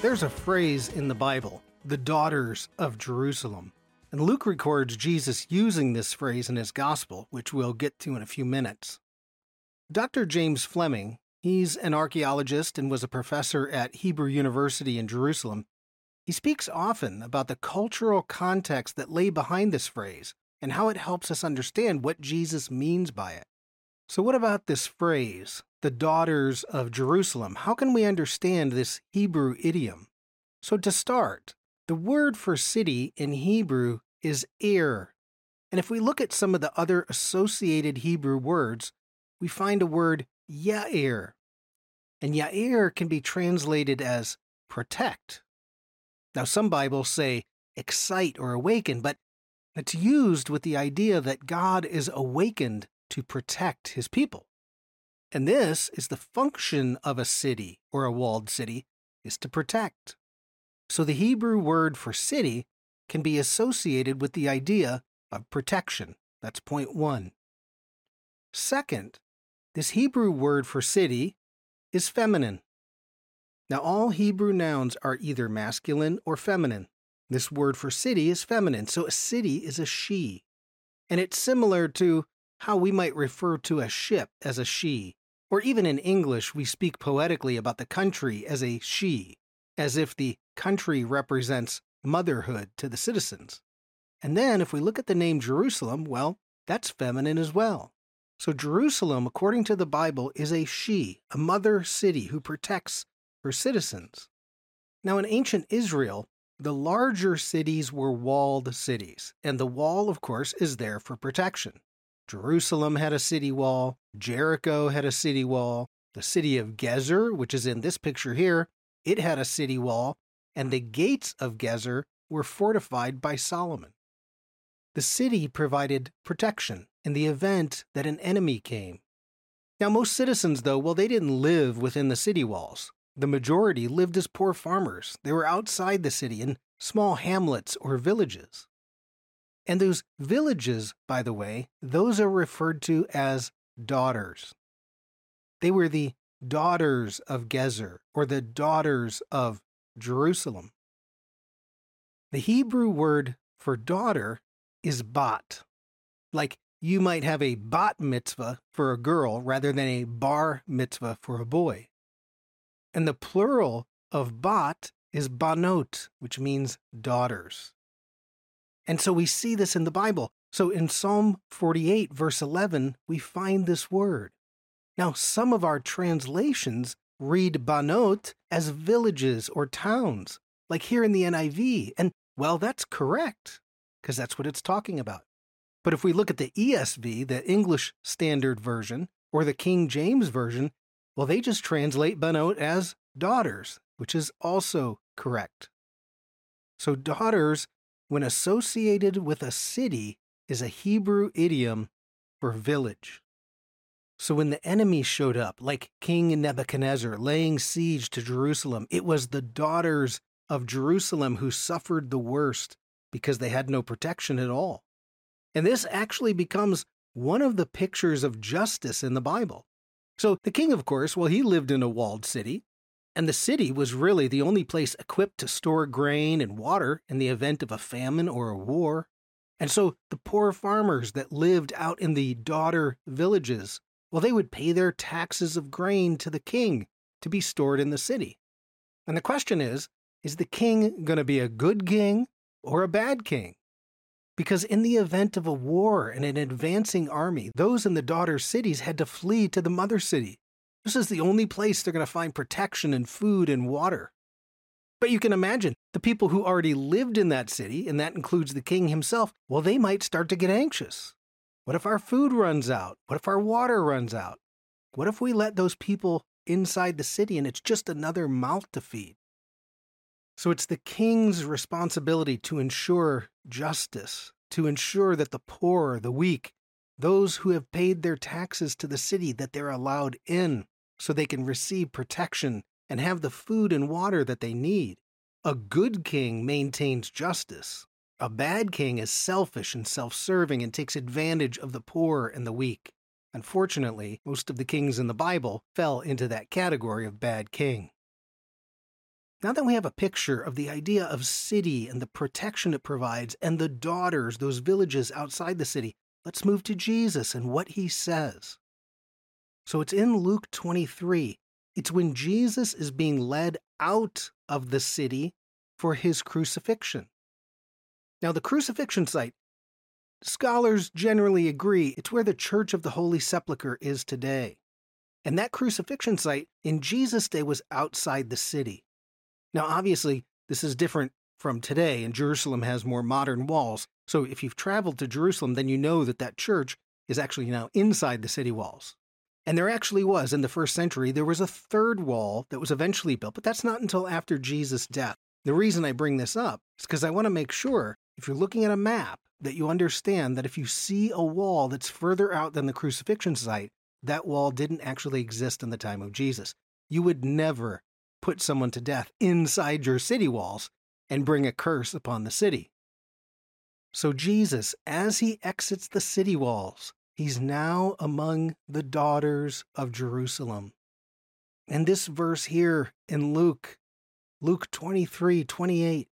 There's a phrase in the Bible, the daughters of Jerusalem. And Luke records Jesus using this phrase in his gospel, which we'll get to in a few minutes. Dr. James Fleming, he's an archaeologist and was a professor at Hebrew University in Jerusalem. He speaks often about the cultural context that lay behind this phrase and how it helps us understand what Jesus means by it. So, what about this phrase, the daughters of Jerusalem? How can we understand this Hebrew idiom? So, to start, the word for city in Hebrew is Ir. And if we look at some of the other associated Hebrew words, we find a word Yair. And Yair can be translated as protect. Now, some Bibles say excite or awaken, but it's used with the idea that God is awakened to protect his people. And this is the function of a city or a walled city is to protect. So the Hebrew word for city can be associated with the idea of protection. That's point one. Second, this Hebrew word for city is feminine. Now, all Hebrew nouns are either masculine or feminine. This word for city is feminine, so a city is a she. And it's similar to how we might refer to a ship as a she, or even in English, we speak poetically about the country as a she, as if the country represents motherhood to the citizens. And then if we look at the name Jerusalem, well, that's feminine as well. So Jerusalem, according to the Bible, is a she, a mother city who protects her citizens. Now, in ancient Israel, the larger cities were walled cities, and the wall, of course, is there for protection. Jerusalem had a city wall, Jericho had a city wall, the city of Gezer, which is in this picture here, it had a city wall, and the gates of Gezer were fortified by Solomon. The city provided protection in the event that an enemy came. Now, most citizens, though, well, they didn't live within the city walls. The majority lived as poor farmers. They were outside the city in small hamlets or villages. And those villages, by the way, those are referred to as daughters. They were the daughters of Gezer or the daughters of Jerusalem. The Hebrew word for daughter is bat. Like you might have a bat mitzvah for a girl rather than a bar mitzvah for a boy. And the plural of bat is banot, which means daughters. And so we see this in the Bible. So in Psalm 48, verse 11, we find this word. Now, some of our translations read Banot as villages or towns, like here in the NIV. And well, that's correct, because that's what it's talking about. But if we look at the ESV, the English Standard Version, or the King James Version, well, they just translate Banot as daughters, which is also correct. So, daughters when associated with a city, is a Hebrew idiom for village. So when the enemy showed up, like King Nebuchadnezzar laying siege to Jerusalem, it was the daughters of Jerusalem who suffered the worst because they had no protection at all. And this actually becomes one of the pictures of justice in the Bible. So the king, of course, well, he lived in a walled city, and the city was really the only place equipped to store grain and water in the event of a famine or a war. And so the poor farmers that lived out in the daughter villages, well, they would pay their taxes of grain to the king to be stored in the city. And the question is is the king going to be a good king or a bad king? Because in the event of a war and an advancing army, those in the daughter cities had to flee to the mother city. This is the only place they're going to find protection and food and water. But you can imagine the people who already lived in that city, and that includes the king himself, well, they might start to get anxious. What if our food runs out? What if our water runs out? What if we let those people inside the city and it's just another mouth to feed? So it's the king's responsibility to ensure justice, to ensure that the poor, the weak, those who have paid their taxes to the city, that they're allowed in so they can receive protection and have the food and water that they need. A good king maintains justice. A bad king is selfish and self serving and takes advantage of the poor and the weak. Unfortunately, most of the kings in the Bible fell into that category of bad king. Now that we have a picture of the idea of city and the protection it provides and the daughters, those villages outside the city, let's move to Jesus and what he says. So it's in Luke 23. It's when Jesus is being led out of the city for his crucifixion. Now, the crucifixion site, scholars generally agree it's where the Church of the Holy Sepulchre is today. And that crucifixion site in Jesus' day was outside the city. Now, obviously, this is different from today, and Jerusalem has more modern walls. So if you've traveled to Jerusalem, then you know that that church is actually now inside the city walls. And there actually was, in the first century, there was a third wall that was eventually built, but that's not until after Jesus' death. The reason I bring this up is because I want to make sure, if you're looking at a map, that you understand that if you see a wall that's further out than the crucifixion site, that wall didn't actually exist in the time of Jesus. You would never put someone to death inside your city walls and bring a curse upon the city. So, Jesus, as he exits the city walls, he's now among the daughters of Jerusalem. And this verse here in Luke, Luke 23 28,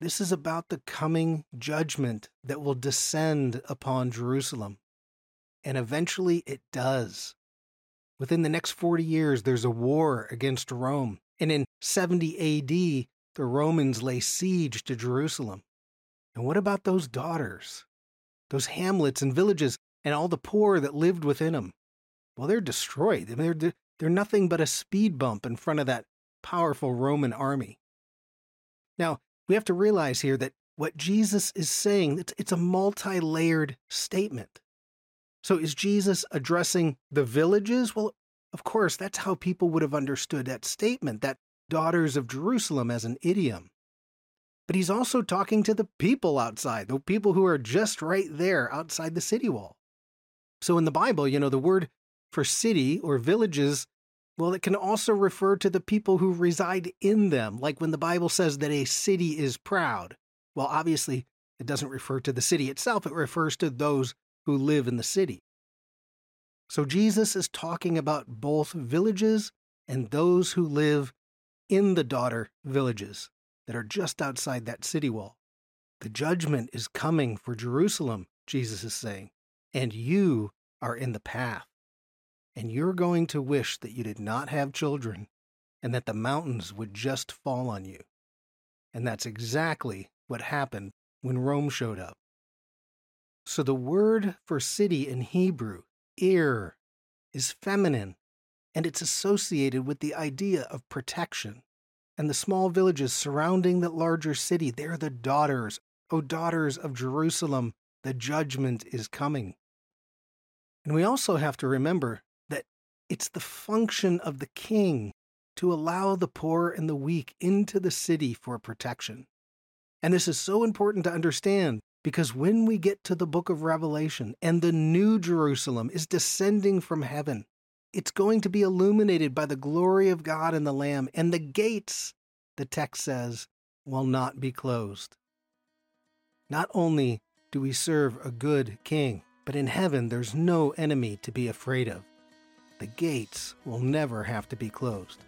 this is about the coming judgment that will descend upon Jerusalem. And eventually it does. Within the next 40 years, there's a war against Rome. And in 70 AD, the Romans lay siege to Jerusalem. And what about those daughters? Those hamlets and villages and all the poor that lived within them? Well, they're destroyed. They're, they're nothing but a speed bump in front of that powerful Roman army. Now, we have to realize here that what Jesus is saying, it's, it's a multi layered statement. So, is Jesus addressing the villages? Well, of course, that's how people would have understood that statement, that daughters of Jerusalem as an idiom. But he's also talking to the people outside, the people who are just right there outside the city wall. So in the Bible, you know, the word for city or villages, well, it can also refer to the people who reside in them, like when the Bible says that a city is proud. Well, obviously, it doesn't refer to the city itself, it refers to those who live in the city. So Jesus is talking about both villages and those who live in the daughter villages that are just outside that city wall. The judgment is coming for Jerusalem, Jesus is saying, and you are in the path. And you're going to wish that you did not have children and that the mountains would just fall on you. And that's exactly what happened when Rome showed up. So the word for city in Hebrew Ir is feminine, and it's associated with the idea of protection. And the small villages surrounding the larger city, they're the daughters. O daughters of Jerusalem, the judgment is coming. And we also have to remember that it's the function of the king to allow the poor and the weak into the city for protection. And this is so important to understand because when we get to the book of Revelation and the new Jerusalem is descending from heaven, it's going to be illuminated by the glory of God and the Lamb, and the gates, the text says, will not be closed. Not only do we serve a good king, but in heaven there's no enemy to be afraid of. The gates will never have to be closed.